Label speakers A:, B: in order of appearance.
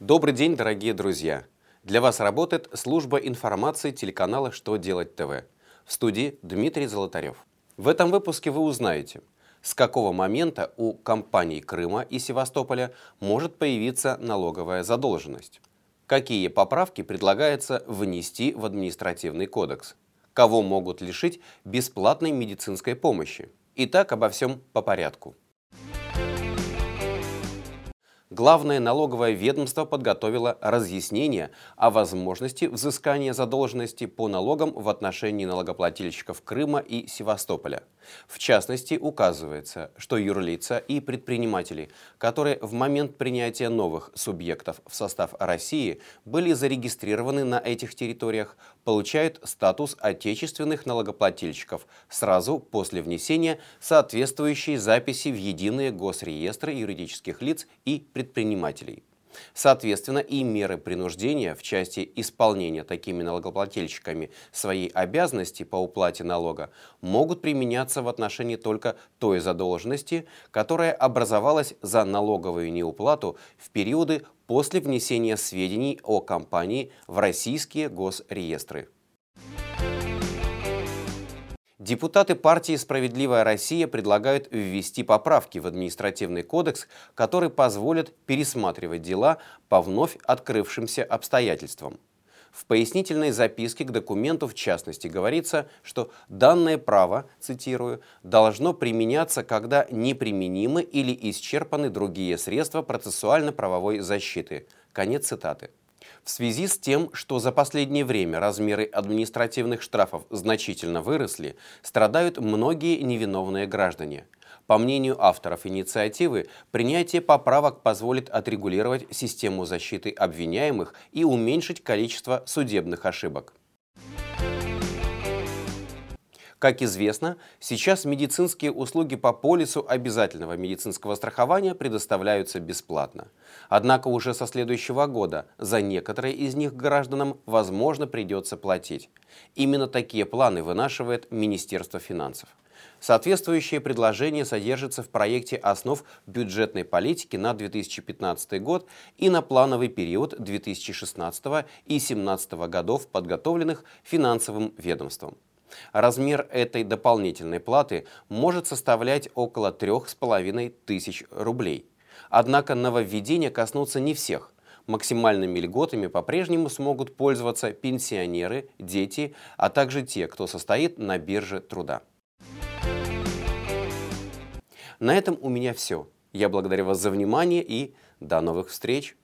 A: Добрый день, дорогие друзья! Для вас работает служба информации телеканала «Что делать ТВ». В студии Дмитрий Золотарев. В этом выпуске вы узнаете, с какого момента у компаний Крыма и Севастополя может появиться налоговая задолженность, какие поправки предлагается внести в административный кодекс, кого могут лишить бесплатной медицинской помощи. Итак, обо всем по порядку. Главное налоговое ведомство подготовило разъяснение о возможности взыскания задолженности по налогам в отношении налогоплательщиков Крыма и Севастополя. В частности, указывается, что юрлица и предприниматели, которые в момент принятия новых субъектов в состав России были зарегистрированы на этих территориях, получают статус отечественных налогоплательщиков сразу после внесения соответствующей записи в единые госреестры юридических лиц и предпринимателей. Соответственно, и меры принуждения в части исполнения такими налогоплательщиками своей обязанности по уплате налога могут применяться в отношении только той задолженности, которая образовалась за налоговую неуплату в периоды после внесения сведений о компании в российские госреестры. Депутаты партии «Справедливая Россия» предлагают ввести поправки в административный кодекс, которые позволят пересматривать дела по вновь открывшимся обстоятельствам. В пояснительной записке к документу в частности говорится, что данное право, цитирую, должно применяться, когда неприменимы или исчерпаны другие средства процессуально-правовой защиты. Конец цитаты. В связи с тем, что за последнее время размеры административных штрафов значительно выросли, страдают многие невиновные граждане. По мнению авторов инициативы, принятие поправок позволит отрегулировать систему защиты обвиняемых и уменьшить количество судебных ошибок. Как известно, сейчас медицинские услуги по полису обязательного медицинского страхования предоставляются бесплатно. Однако уже со следующего года за некоторые из них гражданам, возможно, придется платить. Именно такие планы вынашивает Министерство финансов. Соответствующее предложение содержится в проекте основ бюджетной политики на 2015 год и на плановый период 2016 и 2017 годов, подготовленных финансовым ведомством. Размер этой дополнительной платы может составлять около 3,5 тысяч рублей. Однако нововведения коснутся не всех. Максимальными льготами по-прежнему смогут пользоваться пенсионеры, дети, а также те, кто состоит на бирже труда. На этом у меня все. Я благодарю вас за внимание и до новых встреч!